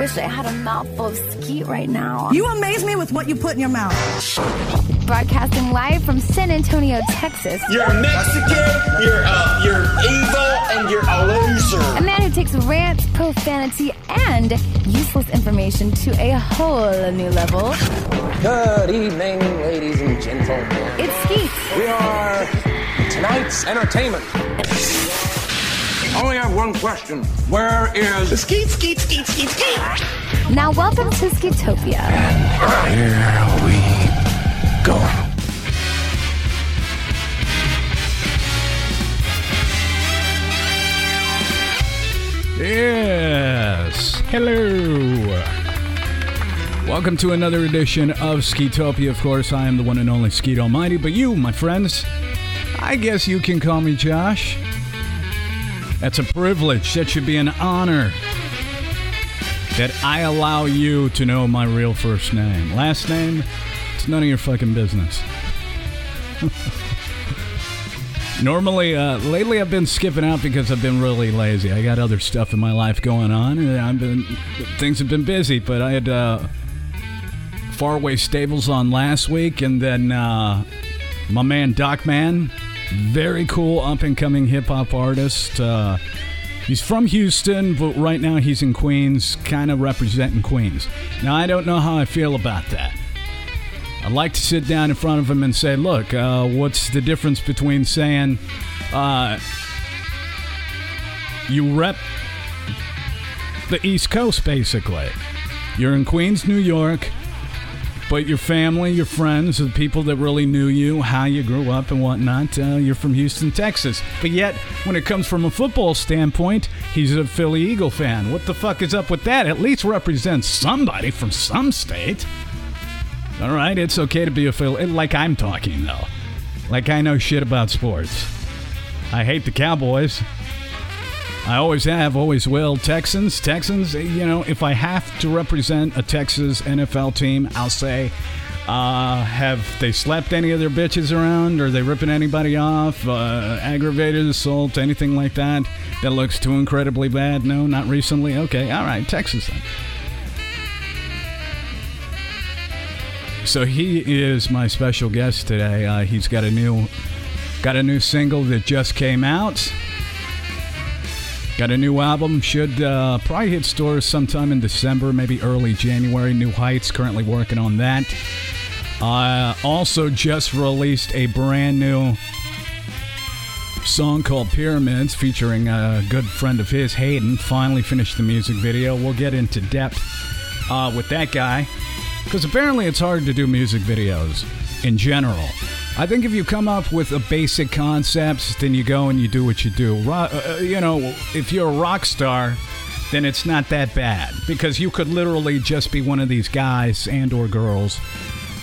wish I had a mouthful of skeet right now. You amaze me with what you put in your mouth. Broadcasting live from San Antonio, Texas. You're Mexican, you're uh, you're evil, and you're a loser. A man who takes rants, profanity, and useless information to a whole new level. Good evening, ladies and gentlemen. It's Skeet. We are tonight's entertainment. I only have one question. Where is Skeet, skeet, skeet, skeet, skeet. Now, welcome to Skeetopia. And here we go. Yes. Hello. Welcome to another edition of Skeetopia. Of course, I am the one and only Skeet Almighty, but you, my friends, I guess you can call me Josh. That's a privilege. That should be an honor that I allow you to know my real first name. Last name, it's none of your fucking business. Normally, uh, lately I've been skipping out because I've been really lazy. I got other stuff in my life going on, and I've been things have been busy. But I had uh, Faraway Stables on last week, and then uh, my man Doc Man, very cool up and coming hip hop artist. Uh, he's from Houston, but right now he's in Queens, kind of representing Queens. Now I don't know how I feel about that. I'd like to sit down in front of him and say, look, uh, what's the difference between saying uh, you rep the East Coast, basically? You're in Queens, New York, but your family, your friends, the people that really knew you, how you grew up and whatnot, uh, you're from Houston, Texas. But yet, when it comes from a football standpoint, he's a Philly Eagle fan. What the fuck is up with that? At least represents somebody from some state. All right, it's okay to be a Philly, like I'm talking though, like I know shit about sports. I hate the Cowboys. I always have, always will. Texans, Texans. You know, if I have to represent a Texas NFL team, I'll say, uh, have they slapped any of their bitches around? Are they ripping anybody off? Uh, aggravated assault, anything like that? That looks too incredibly bad? No, not recently. Okay, all right, Texas then. So he is my special guest today. Uh, he's got a new got a new single that just came out. Got a new album. Should uh, probably hit stores sometime in December, maybe early January. New Heights. Currently working on that. Uh, also just released a brand new song called Pyramids featuring a good friend of his, Hayden. Finally finished the music video. We'll get into depth uh, with that guy. Because apparently it's hard to do music videos in general. I think if you come up with a basic concept, then you go and you do what you do. Ro- uh, you know, if you're a rock star, then it's not that bad because you could literally just be one of these guys and or girls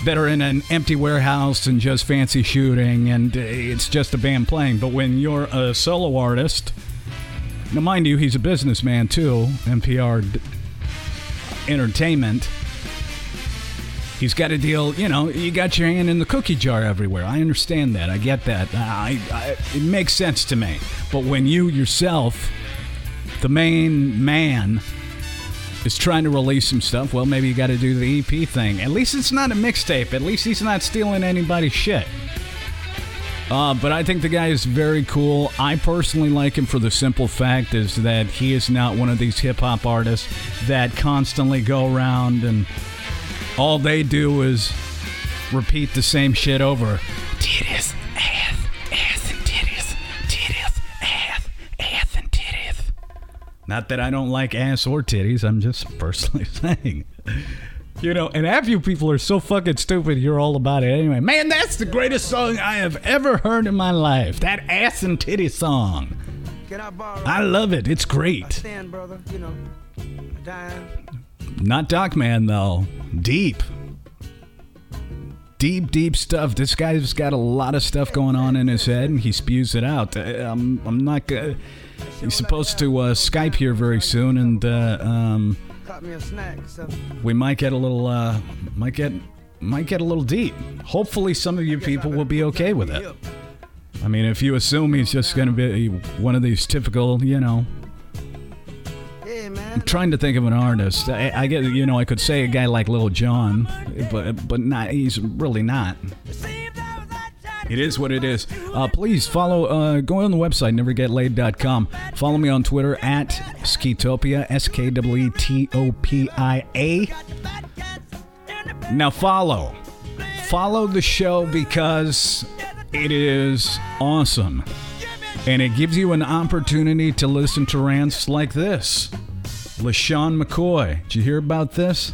that are in an empty warehouse and just fancy shooting and uh, it's just a band playing. But when you're a solo artist, now mind you, he's a businessman too, NPR Entertainment. He's got a deal, you know, you got your hand in the cookie jar everywhere. I understand that. I get that. I, I, it makes sense to me. But when you yourself, the main man, is trying to release some stuff, well, maybe you got to do the EP thing. At least it's not a mixtape. At least he's not stealing anybody's shit. Uh, but I think the guy is very cool. I personally like him for the simple fact is that he is not one of these hip hop artists that constantly go around and all they do is repeat the same shit over. Titties, ass, ass and titties, titties, ass, ass and titties. Not that I don't like ass or titties. I'm just personally saying. You know, and half you people are so fucking stupid, you're all about it anyway. Man, that's the greatest song I have ever heard in my life. That ass and titty song. Can I borrow? I love it. It's great. stand, brother. You know, dying. Not Doc Man, though. Deep. Deep, deep stuff. This guy's got a lot of stuff going on in his head, and he spews it out. Uh, I'm, I'm not. Gonna, he's supposed to uh, Skype here very soon, and uh, um, Caught me a snack. So we might get a little, uh, might get, might get a little deep. Hopefully, some of you people will be okay with it. I mean, if you assume he's just going to be one of these typical, you know. I'm trying to think of an artist. I, I get, you know, I could say a guy like Lil Jon, but but not. He's really not. It is what it is. Uh, please follow. Uh, go on the website nevergetlaid.com. Follow me on Twitter at Skeetopia. S K W E T O P I A. Now follow. Follow the show because it is awesome. And it gives you an opportunity to listen to rants like this. LeSean McCoy. Did you hear about this?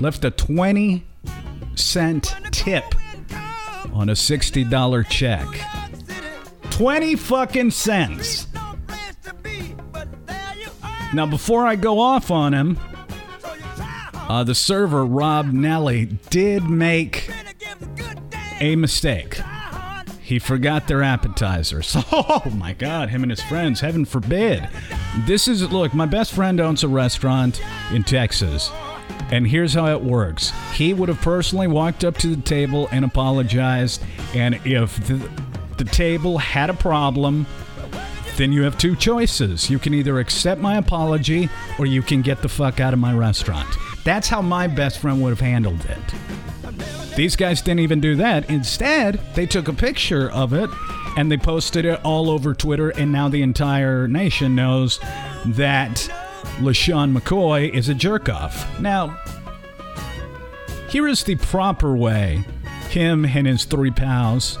Left a 20 cent tip on a $60 check. 20 fucking cents. Now, before I go off on him, uh, the server, Rob Nelly, did make a mistake. He forgot their appetizers. Oh my God, him and his friends, heaven forbid. This is, look, my best friend owns a restaurant in Texas. And here's how it works he would have personally walked up to the table and apologized. And if the, the table had a problem, then you have two choices. You can either accept my apology or you can get the fuck out of my restaurant. That's how my best friend would have handled it. These guys didn't even do that. Instead, they took a picture of it and they posted it all over Twitter, and now the entire nation knows that LeSean McCoy is a jerk off. Now, here is the proper way him and his three pals.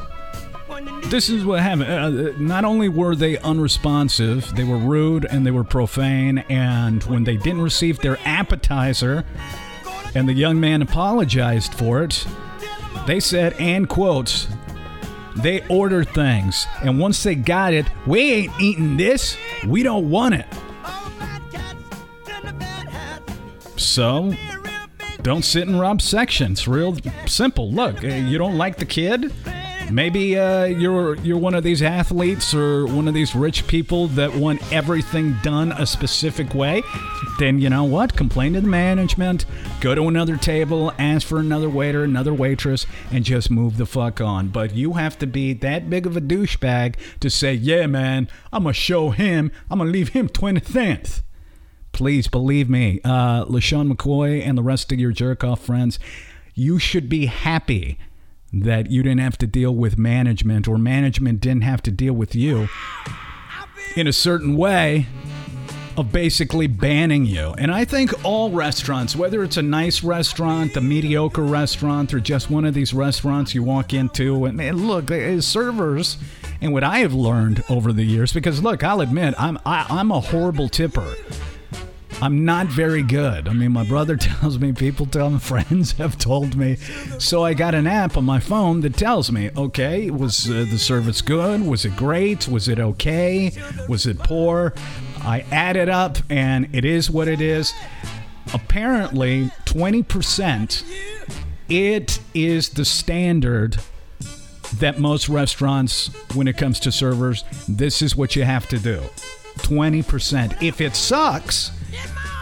This is what happened. Uh, not only were they unresponsive, they were rude and they were profane. And when they didn't receive their appetizer, and the young man apologized for it, they said, and quotes, they order things. And once they got it, we ain't eating this. We don't want it. So, don't sit in Rob's section. It's real simple. Look, uh, you don't like the kid? Maybe uh, you're you're one of these athletes or one of these rich people that want everything done a specific way. Then you know what? Complain to the management. Go to another table, ask for another waiter, another waitress, and just move the fuck on. But you have to be that big of a douchebag to say, "Yeah, man, I'm gonna show him. I'm gonna leave him twenty cents." Please believe me, uh, LeSean McCoy and the rest of your jerk off friends, you should be happy that you didn't have to deal with management or management didn't have to deal with you in a certain way of basically banning you. And I think all restaurants, whether it's a nice restaurant, a mediocre restaurant, or just one of these restaurants you walk into, and, and look, servers, and what I have learned over the years, because look, I'll admit, I'm I, I'm a horrible tipper. I'm not very good. I mean, my brother tells me, people tell me, friends have told me. So I got an app on my phone that tells me, okay, was uh, the service good? Was it great? Was it okay? Was it poor? I add it up, and it is what it is. Apparently, 20%, it is the standard that most restaurants, when it comes to servers, this is what you have to do. 20%. If it sucks,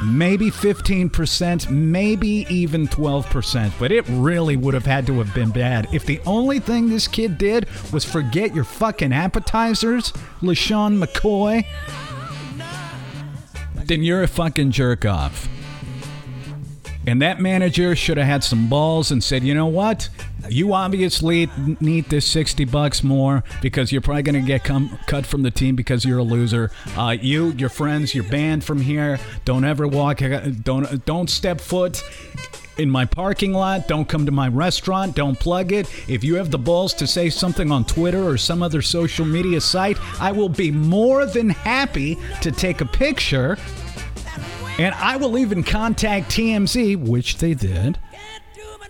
maybe 15%, maybe even 12%, but it really would have had to have been bad. If the only thing this kid did was forget your fucking appetizers, LeSean McCoy, then you're a fucking jerk off. And that manager should have had some balls and said, you know what? You obviously need this 60 bucks more because you're probably going to get come, cut from the team because you're a loser. Uh, you, your friends, you're banned from here. Don't ever walk, don't, don't step foot in my parking lot. Don't come to my restaurant. Don't plug it. If you have the balls to say something on Twitter or some other social media site, I will be more than happy to take a picture. And I will even contact TMZ, which they did.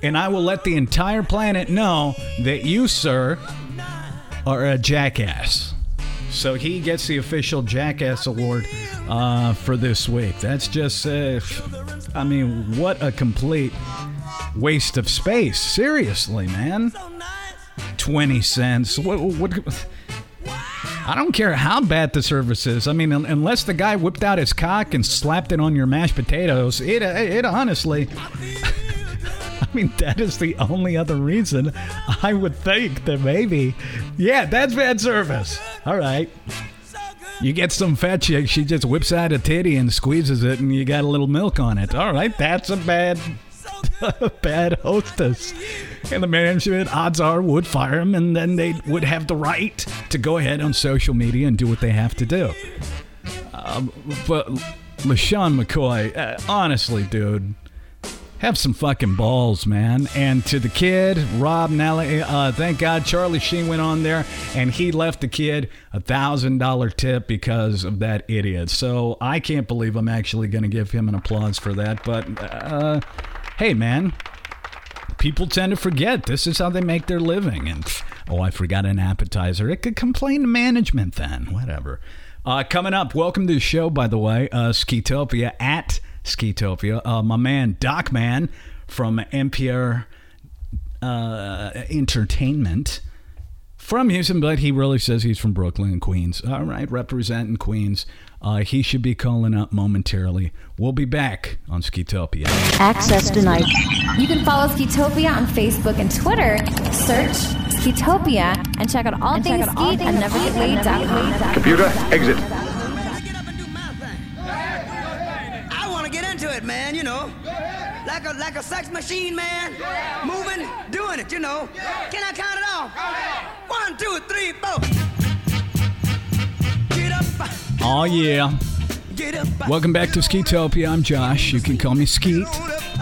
And I will let the entire planet know that you, sir, are a jackass. So he gets the official Jackass Award uh, for this week. That's just, uh, I mean, what a complete waste of space. Seriously, man. 20 cents. What, what, I don't care how bad the service is. I mean, unless the guy whipped out his cock and slapped it on your mashed potatoes, it, it honestly. I mean, that is the only other reason I would think that maybe, yeah, that's bad service. All right. You get some fat chick, she just whips out a titty and squeezes it, and you got a little milk on it. All right, that's a bad, bad hostess. And the management, odds are, would fire him, and then they would have the right to go ahead on social media and do what they have to do. Um, but LeSean McCoy, uh, honestly, dude, have some fucking balls, man. And to the kid, Rob Nelly, uh, thank God Charlie Sheen went on there and he left the kid a thousand dollar tip because of that idiot. So I can't believe I'm actually going to give him an applause for that. But uh, hey, man, people tend to forget this is how they make their living. And oh, I forgot an appetizer. It could complain to management then. Whatever. Uh, coming up, welcome to the show, by the way, uh, Skeetopia at Skeetopia. Uh, my man, Doc Man from NPR uh, Entertainment from Houston, but he really says he's from Brooklyn and Queens. All right, representing Queens. Uh, he should be calling up momentarily. We'll be back on Skeetopia. Access denied. You can follow Skeetopia on Facebook and Twitter. Search Skeetopia and check out all things Skeet at nevergetlaid.com. Computer, exit. Get up and do my. I want to get into it, man, you know. Like a like a sex machine, man. Moving, doing it, you know. Can I count it off? One, two, three, four. Get up. Oh, yeah. Get up. Welcome back to Skeetopia. I'm Josh. You can call me Skeet.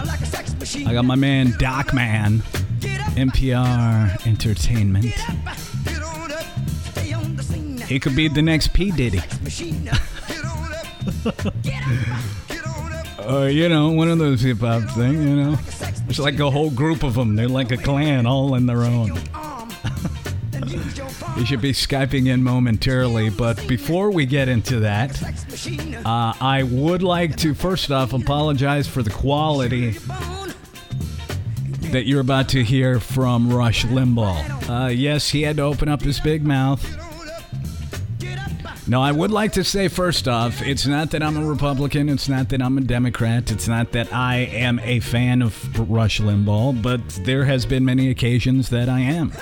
Like a sex machine. I got my man, Doc Man, NPR Entertainment. Get on up. Stay on the scene. He could be the next P. Diddy. Up. Uh, you know, one of those hip hop thing, you know. It's like a whole group of them. They're like a clan, all in their own. You should be Skyping in momentarily, but before we get into that, uh, I would like to first off apologize for the quality that you're about to hear from Rush Limbaugh. Uh, yes, he had to open up his big mouth. No, I would like to say first off, it's not that I'm a Republican, it's not that I'm a Democrat, it's not that I am a fan of Rush Limbaugh, but there has been many occasions that I am.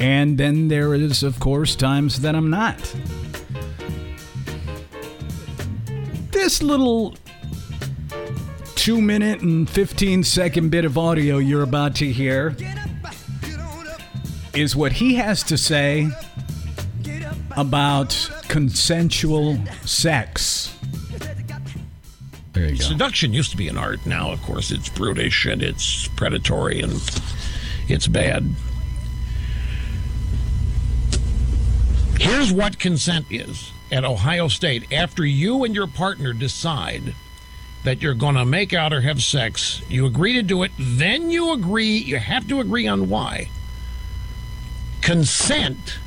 And then there is, of course, times that I'm not. This little two minute and 15 second bit of audio you're about to hear is what he has to say about consensual sex. There you go. Seduction used to be an art. Now, of course, it's brutish and it's predatory and it's bad. Here's what consent is at Ohio State. After you and your partner decide that you're going to make out or have sex, you agree to do it, then you agree, you have to agree on why. Consent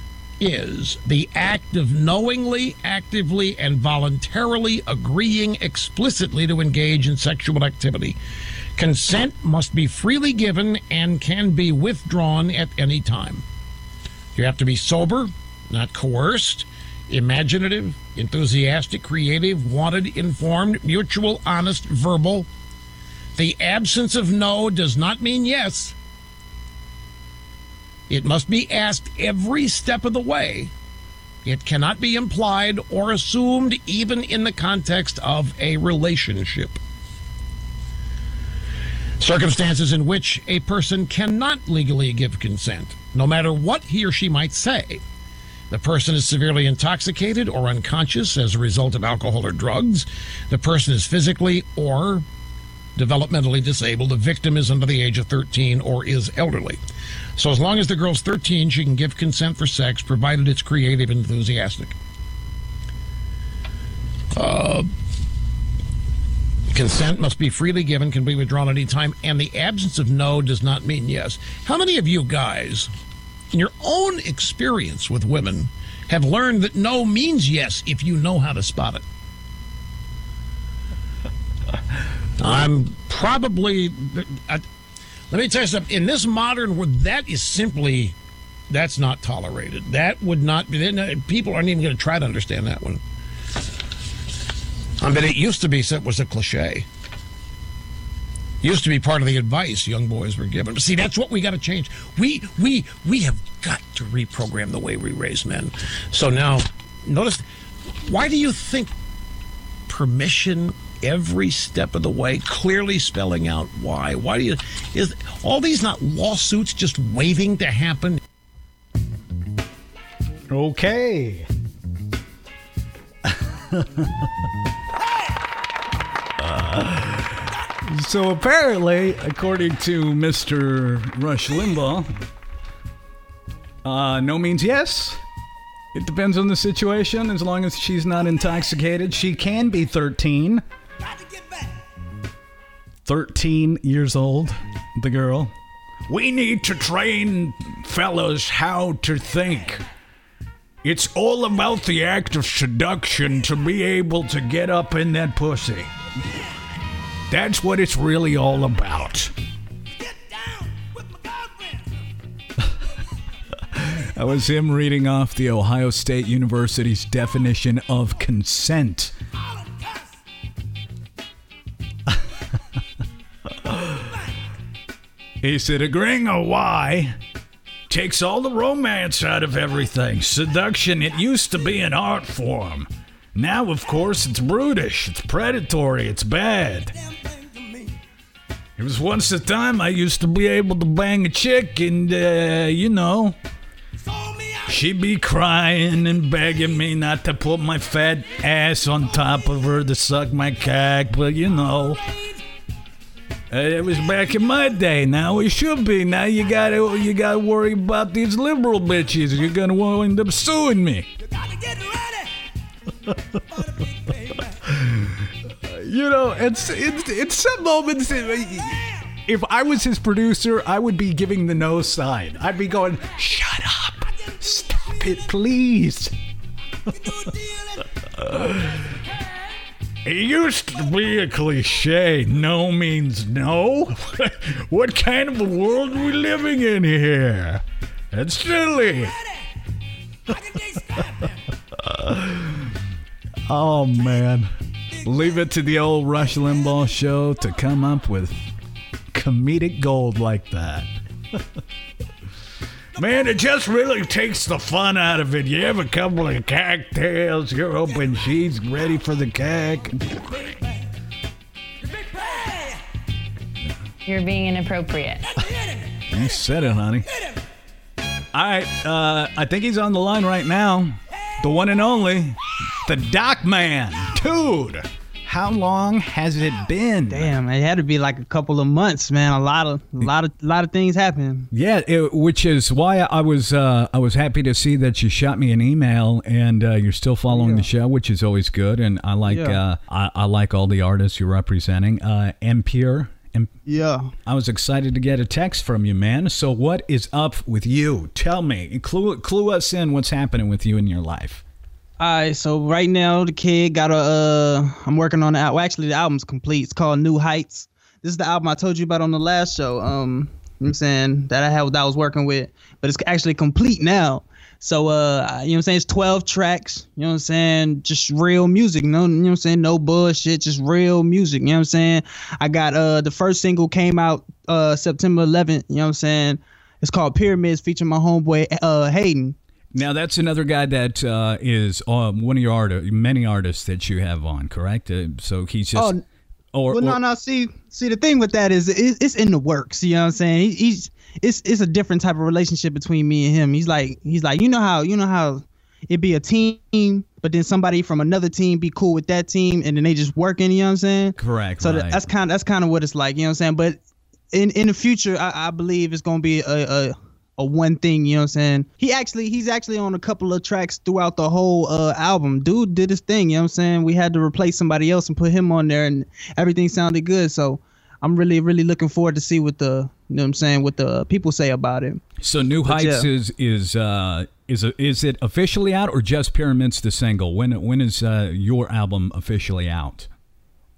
is the act of knowingly, actively, and voluntarily agreeing explicitly to engage in sexual activity. Consent must be freely given and can be withdrawn at any time. You have to be sober, not coerced, imaginative, enthusiastic, creative, wanted, informed, mutual, honest, verbal. The absence of no does not mean yes. It must be asked every step of the way. It cannot be implied or assumed, even in the context of a relationship. Circumstances in which a person cannot legally give consent, no matter what he or she might say. The person is severely intoxicated or unconscious as a result of alcohol or drugs. The person is physically or developmentally disabled. The victim is under the age of 13 or is elderly. So, as long as the girl's 13, she can give consent for sex, provided it's creative and enthusiastic. Uh, consent must be freely given, can be withdrawn at any time, and the absence of no does not mean yes. How many of you guys, in your own experience with women, have learned that no means yes if you know how to spot it? I'm probably. I, let me tell you something. In this modern world, that is simply. That's not tolerated. That would not be. People aren't even going to try to understand that one. I mean, it used to be so it was a cliche. Used to be part of the advice young boys were given. But see, that's what we got to change. We we we have got to reprogram the way we raise men. So now, notice Why do you think permission every step of the way, clearly spelling out why? Why do you is all these not lawsuits just waiting to happen? Okay. so apparently, according to Mr. Rush Limbaugh, uh, no means yes. It depends on the situation. As long as she's not intoxicated, she can be 13. 13 years old, the girl. We need to train fellas how to think. It's all about the act of seduction to be able to get up in that pussy. That's what it's really all about. That was him reading off the Ohio State University's definition of consent. He said, agreeing a why takes all the romance out of everything. Seduction, it used to be an art form. Now, of course, it's brutish, it's predatory, it's bad. It was once a time I used to be able to bang a chick and, uh, you know, she'd be crying and begging me not to put my fat ass on top of her to suck my cock, but you know. Uh, it was back in my day. Now it should be. Now you gotta you gotta worry about these liberal bitches. You're gonna wind up suing me. you know, it's it's it's some moments. If I was his producer, I would be giving the no sign. I'd be going, "Shut up, stop it, please." It used to be a cliche. No means no. what kind of a world are we living in here? That's silly. oh man. Leave it to the old Rush Limbaugh show to come up with comedic gold like that. Man, it just really takes the fun out of it. You have a couple of cocktails, you're hoping she's ready for the cack. You're being inappropriate. You said it, honey. All right, uh, I think he's on the line right now. The one and only, the Doc Man. Dude, how long has it been? Damn, it had to be like a couple of months, man. A lot of, a lot of, a lot of things happened. Yeah, it, which is why I was uh, I was happy to see that you shot me an email and uh, you're still following the show, which is always good. And I like Yeah. uh, I, I like all the artists you're representing. Uh, Empire. Em- Yeah. I was excited to get a text from you, man. So what is up with you? Tell me, clue clue us in. What's happening with you in your life? All right, so right now the kid got a. Uh, I'm working on the album. Well, actually, the album's complete. It's called New Heights. This is the album I told you about on the last show. Um, you know what I'm saying that I had that I was working with, but it's actually complete now. So uh, you know what I'm saying? It's 12 tracks. You know what I'm saying? Just real music. No, you know what I'm saying? No bullshit. Just real music. You know what I'm saying? I got uh the first single came out uh September 11th. You know what I'm saying? It's called Pyramids, featuring my homeboy uh Hayden. Now that's another guy that uh, is um, one of your art- many artists that you have on, correct? Uh, so he's just. Oh, or, well, no, or- no. See, see, the thing with that is, it, it's in the works. You know what I'm saying? He, he's, it's, it's a different type of relationship between me and him. He's like, he's like, you know how, you know how, it be a team, but then somebody from another team be cool with that team, and then they just working. You know what I'm saying? Correct. So that, right. that's kind, that's kind of what it's like. You know what I'm saying? But in, in the future, I, I believe it's gonna be a, a, a one thing. You know what I'm saying? He actually, he's actually on a couple of tracks throughout the whole uh, album. Dude did his thing. You know what I'm saying? We had to replace somebody else and put him on there, and everything sounded good. So I'm really, really looking forward to see what the, you know what I'm saying, what the people say about it. So New But Heights yeah. is is uh, is a, is it officially out or just Pyramids the single? When when is uh, your album officially out?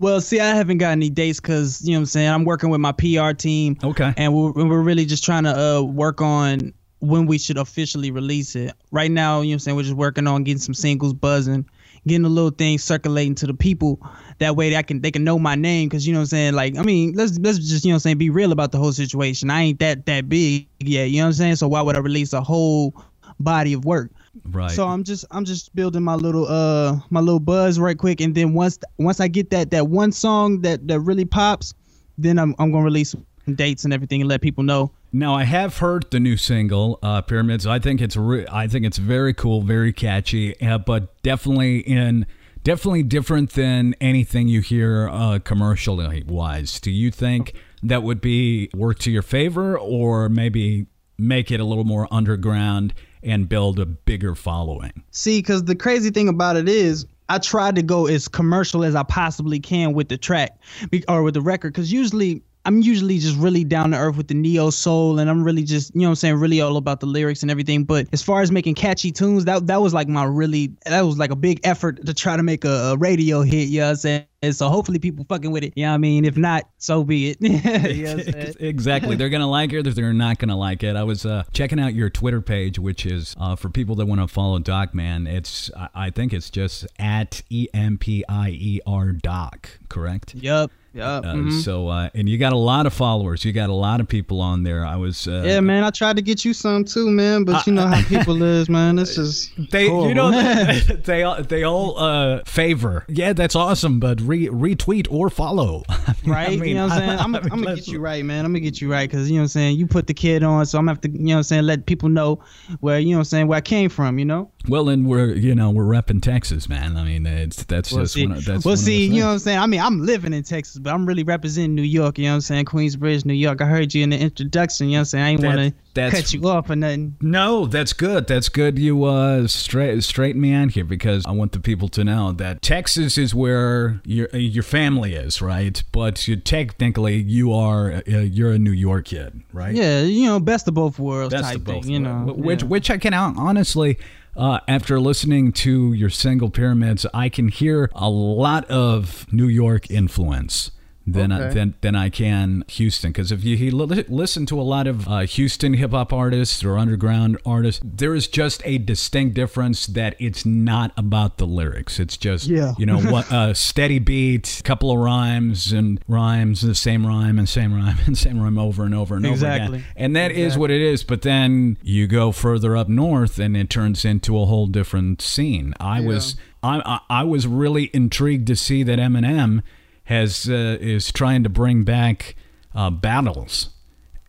Well, see, I haven't got any dates because you know what I'm saying. I'm working with my PR team. Okay. And we're we're really just trying to uh work on when we should officially release it. Right now, you know what I'm saying. We're just working on getting some singles buzzing, getting a little thing circulating to the people. That way, they can they can know my name because you know what I'm saying. Like, I mean, let's let's just you know what I'm saying be real about the whole situation. I ain't that that big yet. You know what I'm saying. So why would I release a whole body of work. Right. So I'm just I'm just building my little uh my little buzz right quick, and then once once I get that that one song that that really pops, then I'm I'm gonna release dates and everything and let people know. Now I have heard the new single uh, Pyramids. I think it's re- I think it's very cool, very catchy, uh, but definitely in definitely different than anything you hear uh, commercially wise. Do you think that would be work to your favor, or maybe make it a little more underground and build a bigger following? See, because the crazy thing about it is, I tried to go as commercial as I possibly can with the track or with the record, because usually I'm usually just really down to earth with the neo soul, and I'm really just you know what I'm saying really all about the lyrics and everything. But as far as making catchy tunes, that that was like my really that was like a big effort to try to make a, a radio hit. You know what I'm saying? And so hopefully people fucking with it. Yeah, you know I mean, if not, so be it. you know what I'm saying? exactly. They're gonna like it or they're not gonna like it. I was uh, checking out your Twitter page, which is uh, for people that want to follow Doc Man. It's I, I think it's just at e m p i e r doc. Correct. Yep. Yep. Uh, mhm. So uh, and you got a lot of followers. You got a lot of people on there. I was. Uh, Yeah, man, I tried to get you some too, man, but you know how people is, man. This is They, you know, they, they all, they all uh, favor. Yeah, that's awesome, but re- retweet or follow. I mean, right? I mean, you know what I'm saying? I'm, I I'm gonna get you right, man. I'm gonna get you right because you know what I'm saying. You put the kid on, so I'm gonna have to, you know what I'm saying, let people know where you know what I'm saying where I came from. You know. Well, and we're you know we're repping Texas, man. I mean, it's that's Well, just see, one of, that's well, see, you know what. I'm saying. I mean, I'm living in Texas, but I'm really representing New York. You know what I'm saying? Queensbridge, New York. I heard you in the introduction. You know what I'm saying? I ain't want to cut you off or nothing. No, that's good. That's good. You uh, straight straighten me out here because I want the people to know that Texas is where your your family is, right? But you technically you are uh, you're a New York kid, right? Yeah, you know, best of both worlds That's type the both. thing. You know, which yeah. which I can hon- honestly. Uh, after listening to your single pyramids, I can hear a lot of New York influence than I, than than I can Houston. Because if you li- listen to a lot of uh, Houston hip hop artists or underground artists, there is just a distinct difference that it's not about the lyrics. It's just Yeah. you know what a steady beat, a couple of rhymes and rhymes, the same rhyme and same rhyme and same rhyme over and over and over Exactly. again. And that is what it is. But then you go further up north, and it turns into a whole different scene. I was I, I I was really intrigued to see that Eminem has uh, is trying to bring back uh, battles.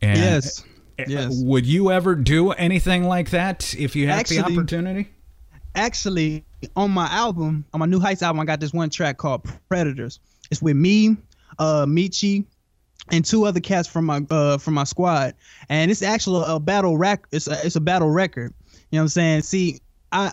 And Yes. Yes. Would you ever do anything like that if you had the opportunity? actually on my album, on my New Heights album, I got this one track called Predators. It's with me, uh, Michi, and two other cats from my uh from my squad, and it's actually a battle rec. It's a, it's a battle record. You know what I'm saying? See, I.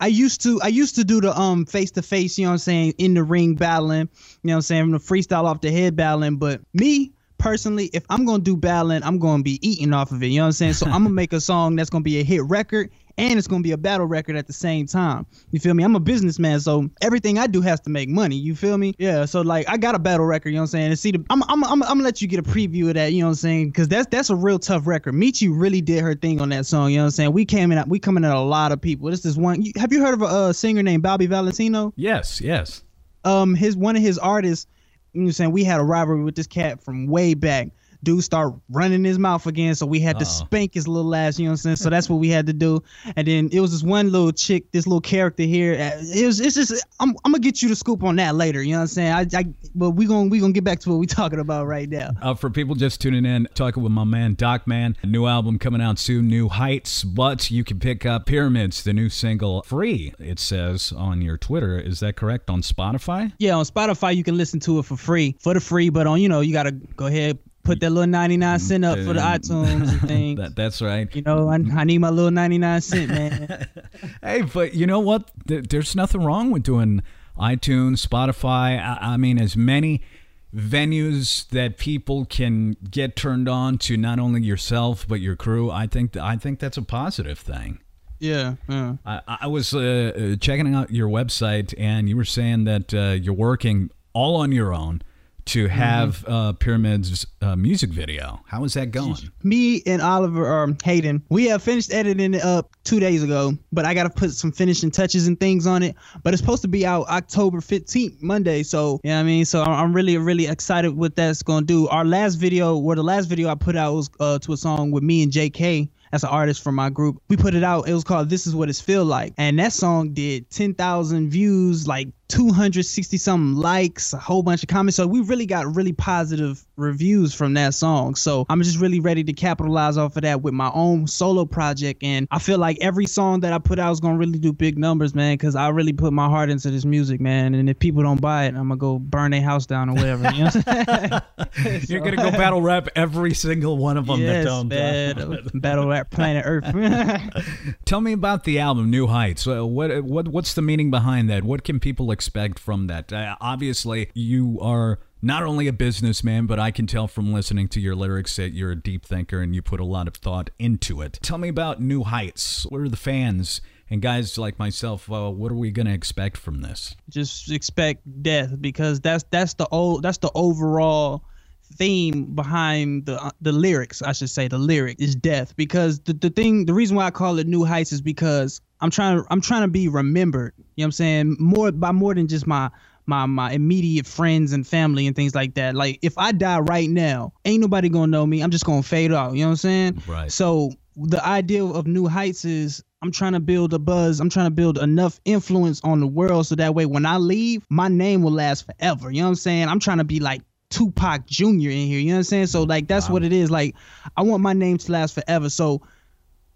I used to I used to do the um face to face, you know what I'm saying, in the ring battling, you know what I'm saying, the freestyle off the head battling, but me personally, if I'm gonna do battling, I'm gonna be eating off of it. You know what I'm saying? So I'm gonna make a song that's gonna be a hit record and it's gonna be a battle record at the same time. You feel me? I'm a businessman, so everything I do has to make money. You feel me? Yeah. So like I got a battle record. You know what I'm saying? And see, the, I'm, I'm I'm I'm gonna let you get a preview of that. You know what I'm saying? Because that's that's a real tough record. Michi really did her thing on that song. You know what I'm saying? We came in, we coming at a lot of people. This is one. You, have you heard of a, uh singer named Bobby Valentino? Yes, yes. um his one of his artists you know what I'm saying we had a rivalry with this cat from way back dude start running his mouth again so we had to Uh-oh. spank his little ass you know what i'm saying so that's what we had to do and then it was this one little chick this little character here uh, it was it's just i'm, I'm gonna get you the scoop on that later you know what i'm saying i, I but we gonna we gonna get back to what we talking about right now Uh, for people just tuning in, talking with my man Doc Man, a new album coming out soon, New Heights. But you can pick up Pyramids, the new single, free. It says on your Twitter. Is that correct? On Spotify? yeah on spotify you can listen to it for free for the free but on you know you gotta go ahead put that little 99 cent up for the Mm, itunes and things That, that's right. you know I, I need my little 99 cent man Hey, but you know what? There's nothing wrong with doing iTunes, Spotify. I, I mean, as many venues that people can get turned on to not only yourself but your crew. I think I think that's a positive thing. yeah yeah I, I was uh, uh, checking out your website, and you were saying that uh, you're working all on your own to have uh, Pyramids uh, music video. How is that going? me and Oliver um Hayden, we have finished editing it up two days ago, but I gotta put some finishing touches and things on it. But it's supposed to be out October 15th, Monday. So yeah, I mean, so I'm really, really excited what that's gonna do. Our last video, where the last video I put out was uh, to a song with me and JK. as an artist from my group. We put it out. It was called "This Is What It's Feel Like," and that song did ten thousand views, like 260 something likes, a whole bunch of comments. So we really got really positive reviews from that song. So I'm just really ready to capitalize off of that with my own solo project. And I feel like every song that I put out is gonna really do big numbers, man, because I really put my heart into this music, man. And if people don't buy it, I'm gonna go burn their house down or whatever. You know You're gonna go battle rap every single one of them yes, that don't. battle, battle rap planet Earth. Tell me about the album New Heights. Uh, what what what's the meaning behind that? What can people expect from that? Uh, obviously, you are not only a businessman, but I can tell from listening to your lyrics that you're a deep thinker and you put a lot of thought into it. Tell me about New Heights. What are the fans and guys like myself? Uh, what are we to expect from this? Just expect death because that's that's the old that's the overall theme behind the uh, the lyrics i should say the lyric is death because the, the thing the reason why i call it new heights is because i'm trying to i'm trying to be remembered you know what i'm saying more by more than just my my my immediate friends and family and things like that like if i die right now ain't nobody gonna know me i'm just gonna fade out you know what i'm saying Right. so the idea of new heights is I'm trying to build a buzz. I'm trying to build enough influence on the world so that way when I leave, my name will last forever. You know what I'm saying? I'm trying to be like Tupac Jr. in here. You know what I'm saying? So like that's what it is. Like I want my name to last forever. So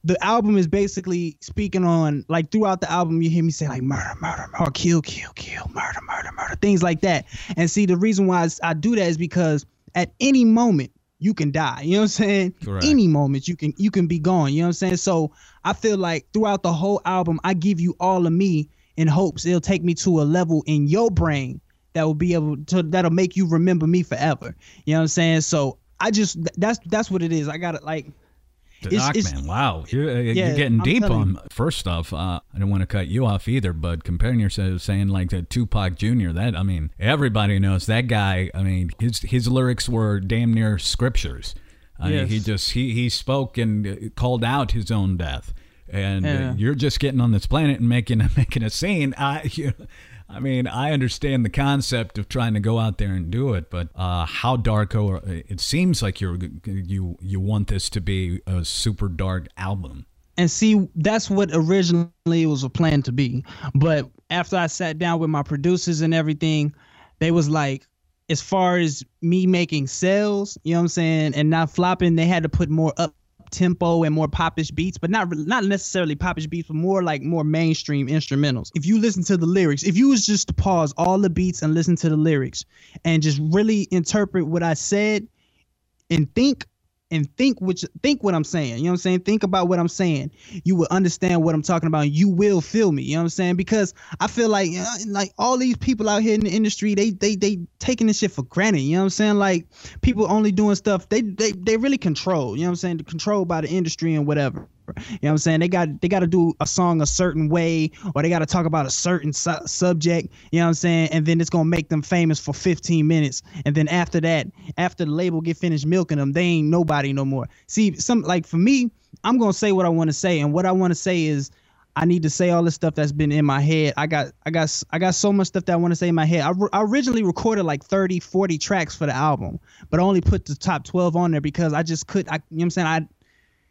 the album is basically speaking on like throughout the album you hear me say like murder, murder, murder, kill, kill, kill, murder, murder, murder, things like that. And see the reason why I do that is because at any moment you can die. You know what I'm saying? Correct. Any moment you can you can be gone. You know what I'm saying? So I feel like throughout the whole album, I give you all of me in hopes it'll take me to a level in your brain that will be able to that'll make you remember me forever. You know what I'm saying? So I just that's that's what it is. I got it like The It's- Doc it's- man, wow, you're, uh, Yeah, you're getting I'm deep on. First off, uh, I don't want to cut you off either, but comparing yourself, saying like the Tupac Jr. That I mean, everybody knows that guy. I mean, his his lyrics were damn near scriptures. I mean, he just he he spoke and uh, called out his own death, and uh, Yeah. you're just getting on this planet and making making a scene. I. You, I mean, I understand the concept of trying to go out there and do it, but uh, how dark? Or it seems like you're you you want this to be a super dark album. and see that's what originally it was a plan to be but after i sat down with my producers and everything they was like as far as me making sales you know what i'm saying and not flopping they had to put more up tempo and more popish beats but not not necessarily popish beats but more like more mainstream instrumentals. If you listen to the lyrics if you was just to pause all the beats and listen to the lyrics and just really interpret what i said and think and think which think what I'm saying. You know what I'm saying? Think about what I'm saying. You will understand what I'm talking about. You will feel me. You know what I'm saying? Because I feel like uh, like all these people out here in the industry, they they they taking this shit for granted. You know what I'm saying? Like people only doing stuff they they they really control. You know what I'm saying? Controlled by the industry and whatever. You know what I'm saying? They got they got to do a song a certain way, or they got to talk about a certain su- subject. You know what I'm saying? And then it's gonna make them famous for 15 minutes, and then after that, after the label get finished milking them, they ain't nobody no more. See, some like for me, I'm gonna say what I want to say, and what I want to say is. I need to say all the stuff that's been in my head. I got I got I got so much stuff that I want to say in my head. I, I originally recorded like 30, 40 tracks for the album, but I only put the top 12 on there because I just could I you know what I'm saying? I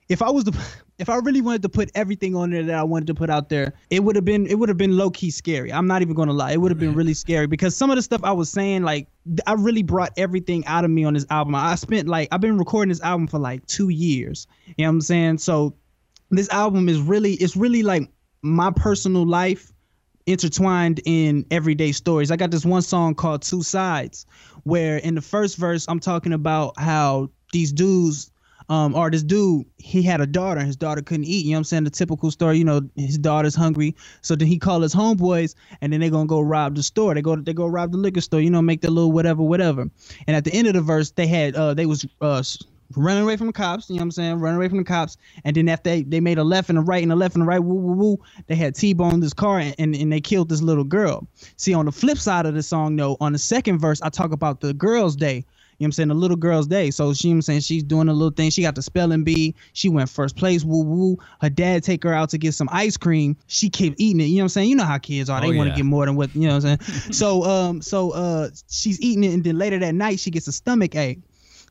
if I was to if I really wanted to put everything on there that I wanted to put out there, it would have been it would have been low key scary. I'm not even gonna lie, it would have been really scary because some of the stuff I was saying, like I really brought everything out of me on this album. I spent like I've been recording this album for like two years. You know what I'm saying? So this album is really it's really like my personal life intertwined in everyday stories. I got this one song called Two Sides where in the first verse I'm talking about how these dudes um or this dude he had a daughter and his daughter couldn't eat. You know what i'm saying? The typical story you know his daughter's hungry. So then he called his homeboys and then they're gonna go rob the store. They go they go rob the liquor store you know make their little whatever whatever. And at the end of the verse they had uh they was uh running away from the cops you know what i'm saying? Running away from the cops. And then after they, they made a left and a right and a left and a right woo woo woo they had t-boned this car and, and, and they killed this little girl. See on the flip side of the song though on the second verse i talk about the girls day know what I'm saying? a little girl's day. So she, you know I'm saying, she's doing a little thing. She got the spelling bee. She went first place. Woo woo. Her dad take her out to get some ice cream. She kept eating it. You know what I'm saying? You know how kids are. They Oh, want to get more than what you know what I'm saying. so um so uh she's eating it and then later that night she gets a stomach ache.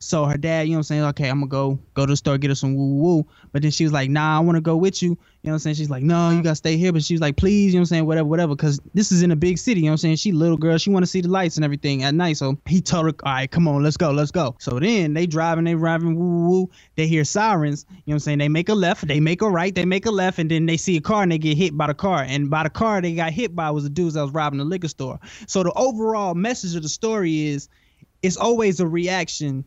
So her dad, you know what I'm saying, okay, I'm gonna go go to the store, get her some woo woo. But then she was like, nah, I wanna go with you. You know what I'm saying? She's like, no, you gotta stay here. But she was like, please, you know what I'm saying, whatever, whatever. Cause this is in a big city, you know what I'm saying? She little girl, she wanna see the lights and everything at night. So he told her, all right, come on, let's go, let's go. So then they driving, they driving, woo woo. They hear sirens, you know what I'm saying? They make a left, they make a right, they make a left, and then they see a car and they get hit by the car. And by the car they got hit by was the dudes that was robbing the liquor store. So the overall message of the story is it's always a reaction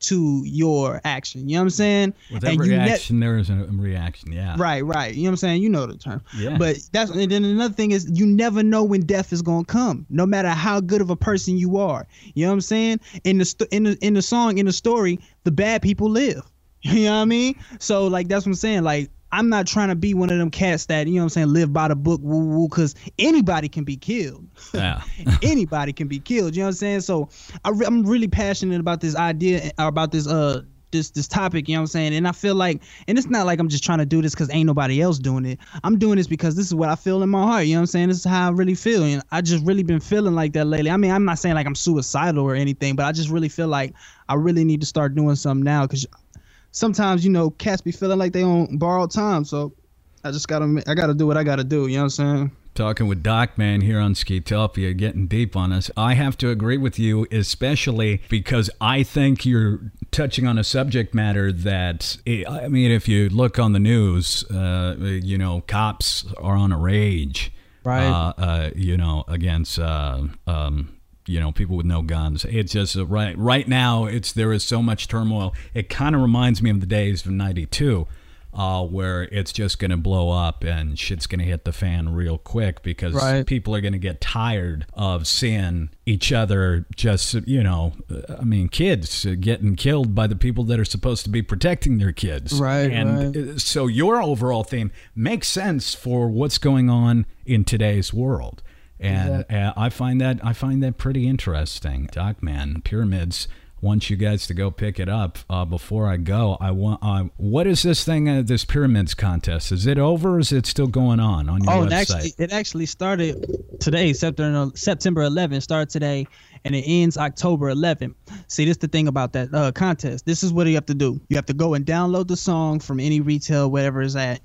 to your action. You know what I'm saying? With And every you ne- there is a reaction. Yeah. Right, right. You know what I'm saying? You know the term. Yeah. But that's and then another thing is you never know when death is gonna come, no matter how good of a person you are. You know what I'm saying? In the st- in the in the song in the story, the bad people live. You know what I mean? So like that's what I'm saying. Like I'm not trying to be one of them cats that you know what I'm saying live by the book woo woo because anybody can be killed. Yeah. anybody can be killed. You know what I'm saying? So I re- I'm really passionate about this idea about this uh this this topic. You know what I'm saying? And I feel like, and it's not like I'm just trying to do this because ain't nobody else doing it. I'm doing this because this is what I feel in my heart. You know what I'm saying? This is how I really feel, and I just really been feeling like that lately. I mean, I'm not saying like I'm suicidal or anything, but I just really feel like I really need to start doing something now because sometimes you know cats be feeling like they on borrowed time. So I just gotta I gotta do what I gotta do. You know what I'm saying? Talking with Doc Man here on Skeetopia, getting deep on us. I have to agree with you, especially because I think you're touching on a subject matter that, I mean, if you look on the news, uh, you know, cops are on a rage, Right. Uh, uh, you know, against. Uh, um, you know, people with no guns. It's just uh, right right now. It's there is so much turmoil. It kind of reminds me of the days of '92, uh, where it's just going to blow up and shit's going to hit the fan real quick because Right. people are going to get tired of seeing each other just, you know, uh, I mean, kids getting killed by the people that are supposed to be protecting their kids. Right, And right. uh, so your overall theme makes sense for what's going on in today's world. And uh, I find that I find that pretty interesting. Doc man, pyramids. Want you guys to go pick it up. Uh, before I go, I want. Uh, what is this thing? Uh, this pyramids contest? Is it over? or Is it still going on on your Oh, it website? actually, it actually started today, September September 11th. Started today, and it ends October 11th. See, this the thing about that uh, contest. This is what you have to do. You have to go and download the song from any retail, whatever is at.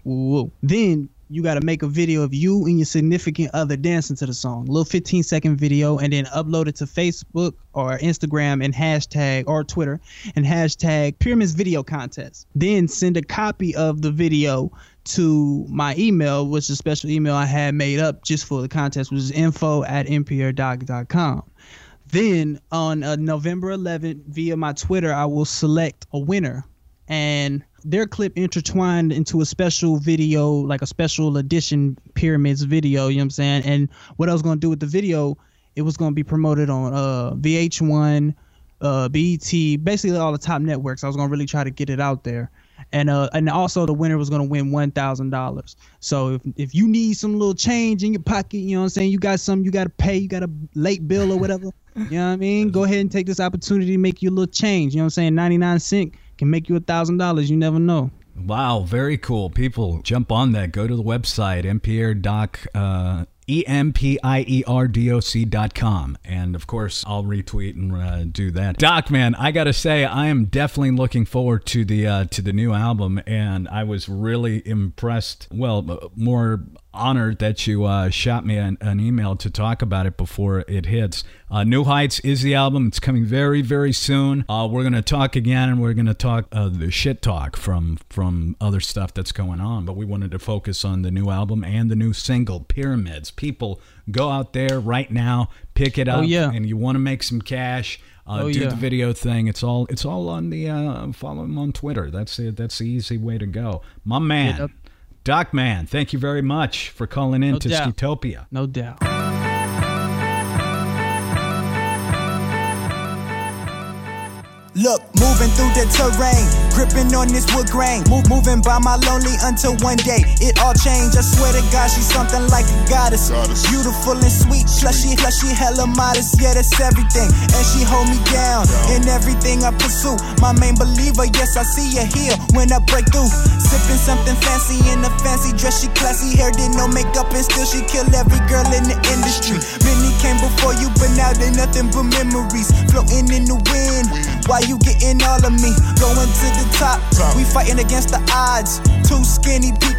Then you got to make a video of you and your significant other dancing to the song, a little 15 second video, and then upload it to Facebook or Instagram and hashtag or Twitter and hashtag Pyramids Video Contest. Then send a copy of the video to my email, which is a special email I had made up just for the contest, which is info at empierdoc.com. Then on uh, November 11th, via my Twitter, I will select a winner and their clip intertwined into a special video, like a special edition pyramids video, you know what I'm saying? And what I was gonna do with the video, it was gonna be promoted on uh VH1, uh BET, basically all the top networks. I was gonna really try to get it out there. And uh and also the winner was gonna win one thousand dollars. So if if you need some little change in your pocket, you know what I'm saying, you got something you gotta pay, you got a late bill or whatever. You know what I mean? Go ahead and take this opportunity to make you a little change. You know what I'm saying? 99 cent can make you a thousand dollars. You never know. Wow, very cool. People jump on that. Go to the website, MPR doc, uh, E-M-P-I-E-R-D-O-C dot com. And of course, I'll retweet and uh, do that. Doc, man, I got to say, I am definitely looking forward to the, uh, to the new album. And I was really impressed. Well, uh, more honored that you uh, shot me an, an email to talk about it before it hits. Uh, New Heights is the album. It's coming very, very soon. Uh, we're gonna talk again, and we're gonna talk uh, the shit talk from from other stuff that's going on. But we wanted to focus on the new album and the new single, Pyramids. People, go out there right now, pick it up, Oh, yeah. and you want to make some cash. Uh, Oh, do yeah. the video thing. It's all it's all on the uh, follow him on Twitter. That's it. That's the easy way to go. My man. Doc Man. Thank you very much for calling in No to doubt. Skeetopia. No doubt. Look, moving through the terrain, gripping on this wood grain. Move, moving by my lonely until one day it all changed. I swear to God, she's something like a goddess. Beautiful and sweet, slushy, slushy, hella modest. Yeah, that's everything. And she hold me down in everything I pursue. My main believer, yes, I see her here when I break through. Sipping something fancy in a fancy dress, she classy, hair did no makeup, and still she kill every girl in the industry. Many came before you, but now they're nothing but memories floating in the wind. Why you getting all of me? Going to the top. We fighting against the odds. Two skinny people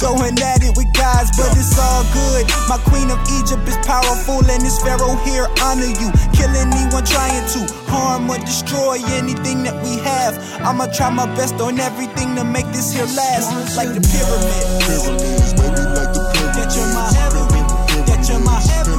going at it with guys, but it's all good. My queen of Egypt is powerful, and this pharaoh here honor you. Kill anyone trying to harm or destroy anything that we have. I'ma try my best on everything to make this here last, like the pyramid. Pyramids, baby, like the pyramids. That you're my everything. That you're my everything.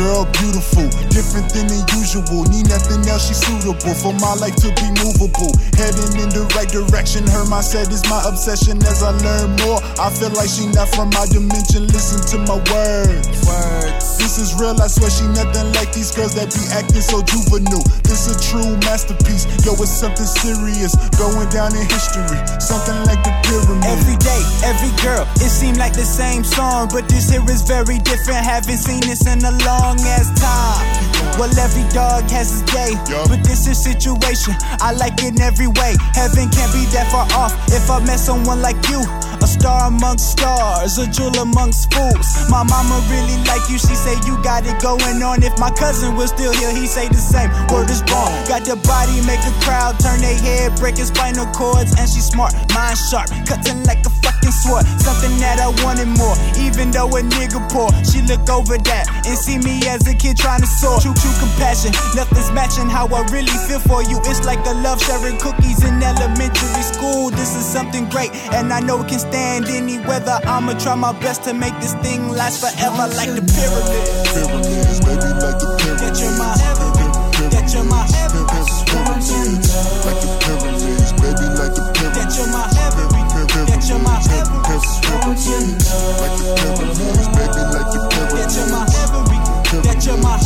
Girl beautiful, different than the usual. Need nothing else, she's suitable for my life to be movable. Heading in the right direction, her mindset is my obsession. As I learn more, I feel like she not from my dimension. Listen to my words. Words. This is real, I swear she nothing like these girls that be acting so juvenile. This is a true masterpiece. Yo, it's something serious going down in history. Something like the pyramid. Every day, every girl, it seemed like the same song, but this here is very different. Haven't seen this in a long ass time. Well, every dog has his day, but this is situation. I like it in every way. Heaven can't be that far off if I met someone like you. A star amongst stars, a jewel amongst fools. My mama really like you, she say you got it going on. If my cousin was still here, he say the same. Word is born. Got the body, make a crowd turn their head, break his spinal cords, and she smart, mind sharp, cutting like a fucking sword. Something that I wanted more, even though a nigga poor. She look over that and see me as a kid trying to soar. True, true compassion, nothing's matching how I really feel for you. It's like a love sharing cookies in elementary school. This is something great, and I know it can stand any weather. I'ma try my best to make this thing last forever, like the pyramid. Pyramids, baby, like the pyramids. That you're my everything. That you're my everything. Like the pyramids, baby, like the pyramids. That you're my. That you're my everything. Like the pyramids, baby, like the pyramids. That you're my pyramids, pyramids. That you're my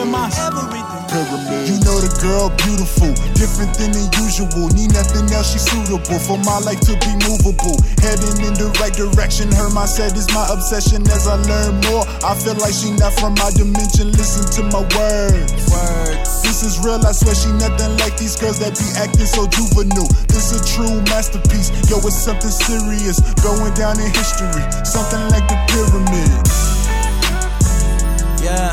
you're my everything. Pyramids. You know the girl beautiful, different than the usual. Need nothing else, she's suitable for my life to be movable. Heading in the right direction, her mindset is my obsession. As I learn more, I feel like she not from my dimension. Listen to my words. Words. This is real, I swear she nothing like these girls that be acting so juvenile. This is a true masterpiece. Yo, it's something serious going down in history. Something like the pyramids. Yeah,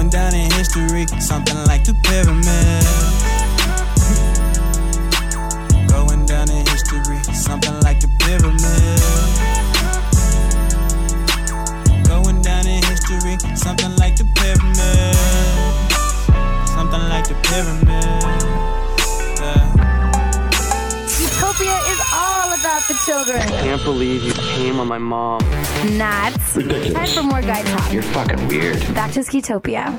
going down in history, something like the pyramid. going down in history, something like the pyramid. Going down in history, something like the pyramid. Something like the pyramid. All about the children. Can't believe you came on my mom. Nuts. Time for more guy talk. You're fucking weird. Back to Skeetopia.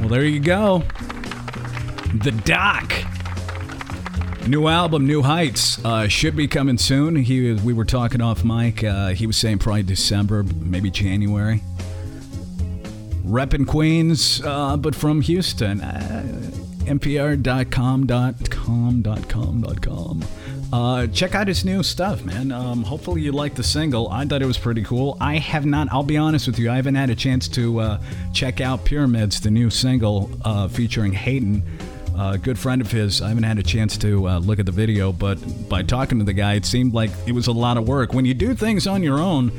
Well, there you go. The Doc. New album, New Heights, uh, should be coming soon. He, we were talking off mic. Uh, he was saying probably December, maybe January. Reppin' Queens, uh, but from Houston. Uh, NPR.com, Uh, check out his new stuff, man. Um, hopefully you like the single. I thought it was pretty cool. I have not. I'll be honest with you. I haven't had a chance to uh, check out Pyramids, the new single uh, featuring Hayden, a good friend of his. I haven't had a chance to uh, look at the video, but by talking to the guy, it seemed like it was a lot of work. When you do things on your own,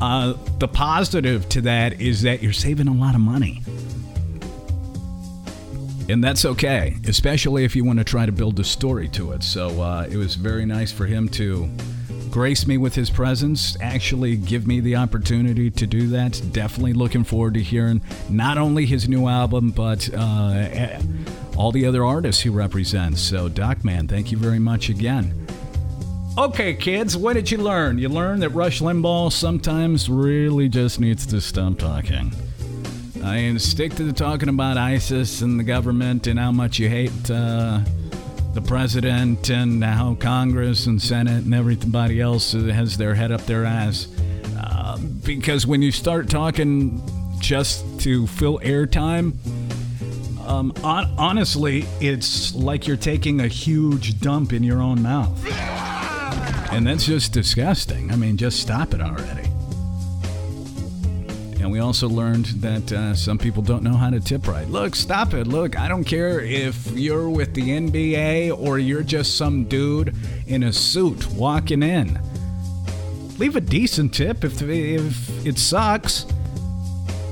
uh, the positive to that is that you're saving a lot of money. And that's okay, especially if you want to try to build a story to it. So uh, it was very nice for him to grace me with his presence, actually give me the opportunity to do that. Definitely looking forward to hearing not only his new album, but uh, all the other artists he represents. So, Doc Man, thank you very much again. Okay, kids, what did you learn? You learned that Rush Limbaugh sometimes really just needs to stop talking. I stick to the talking about ISIS and the government and how much you hate uh, the president and how Congress and Senate and everybody else has their head up their ass. Uh, because when you start talking just to fill airtime, um, on- honestly, it's like you're taking a huge dump in your own mouth. And that's just disgusting. I mean, just stop it already. We also learned that uh, some people don't know how to tip right. Look, stop it. Look, I don't care if you're with the NBA or you're just some dude in a suit walking in. Leave a decent tip if, if it sucks.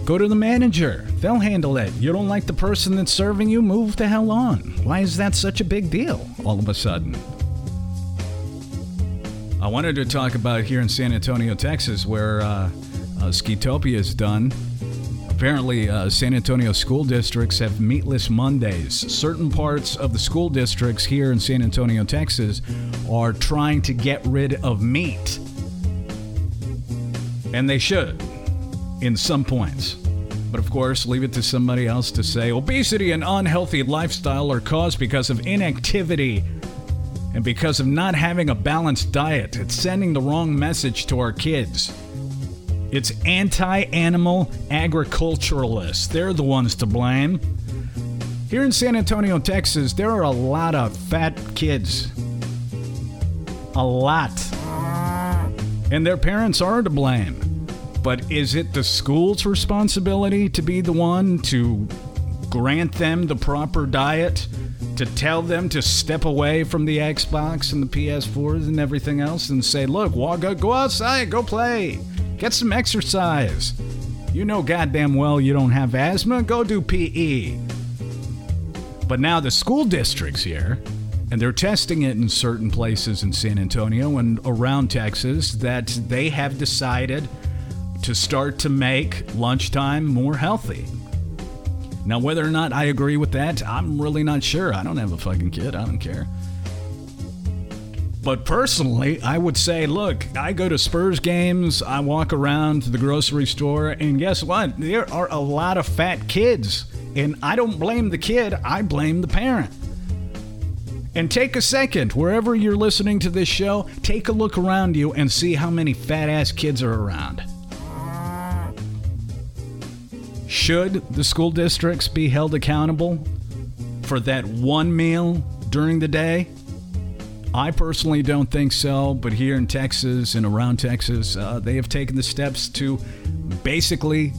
Go to the manager. They'll handle it. You don't like the person that's serving you? Move the hell on. Why is that such a big deal all of a sudden? I wanted to talk about here in San Antonio, Texas, where uh, uh, is done. Apparently, uh, San Antonio school districts have meatless Mondays. Certain parts of the school districts here in San Antonio, Texas, are trying to get rid of meat. And they should, in some points. But of course, leave it to somebody else to say obesity and unhealthy lifestyle are caused because of inactivity and because of not having a balanced diet. It's sending the wrong message to our kids. It's anti animal agriculturalists. They're the ones to blame. Here in San Antonio, Texas, there are a lot of fat kids. A lot. And their parents are to blame. But is it the school's responsibility to be the one to grant them the proper diet? To tell them to step away from the Xbox and the PS4s and everything else and say, look, walk, go, go outside, go play, get some exercise. You know goddamn well you don't have asthma, go do PE. But now the school districts here, and they're testing it in certain places in San Antonio and around Texas, that they have decided to start to make lunchtime more healthy. Now, whether or not I agree with that, I'm really not sure. I don't have a fucking kid. I don't care. But personally, I would say, look, I go to Spurs games, I walk around to the grocery store, and guess what? There are a lot of fat kids. And I don't blame the kid, I blame the parent. And take a second, wherever you're listening to this show, take a look around you and see how many fat ass kids are around. Should the school districts be held accountable for that one meal during the day? I personally don't think so, but here in Texas and around Texas, uh, they have taken the steps to basically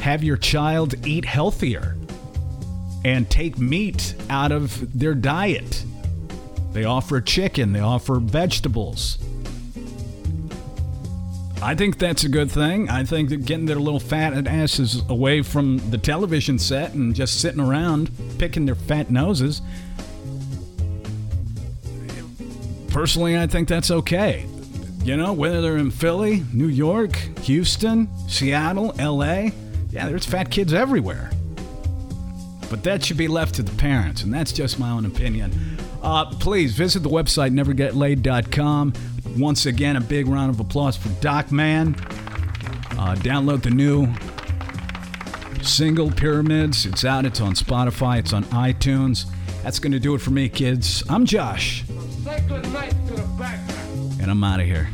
have your child eat healthier and take meat out of their diet. They offer chicken, they offer vegetables. I think that's a good thing. I think that getting their little fat asses away from the television set and just sitting around picking their fat noses. Personally, I think that's okay. You know, whether they're in Philly, New York, Houston, Seattle, LA, yeah, there's fat kids everywhere. But that should be left to the parents, and that's just my own opinion. Uh, please visit the website nevergetlaid.com. Once again, a big round of applause for Doc Man. Uh, download the new single Pyramids. It's out, it's on Spotify, it's on iTunes. That's going to do it for me, kids. I'm Josh. And I'm out of here.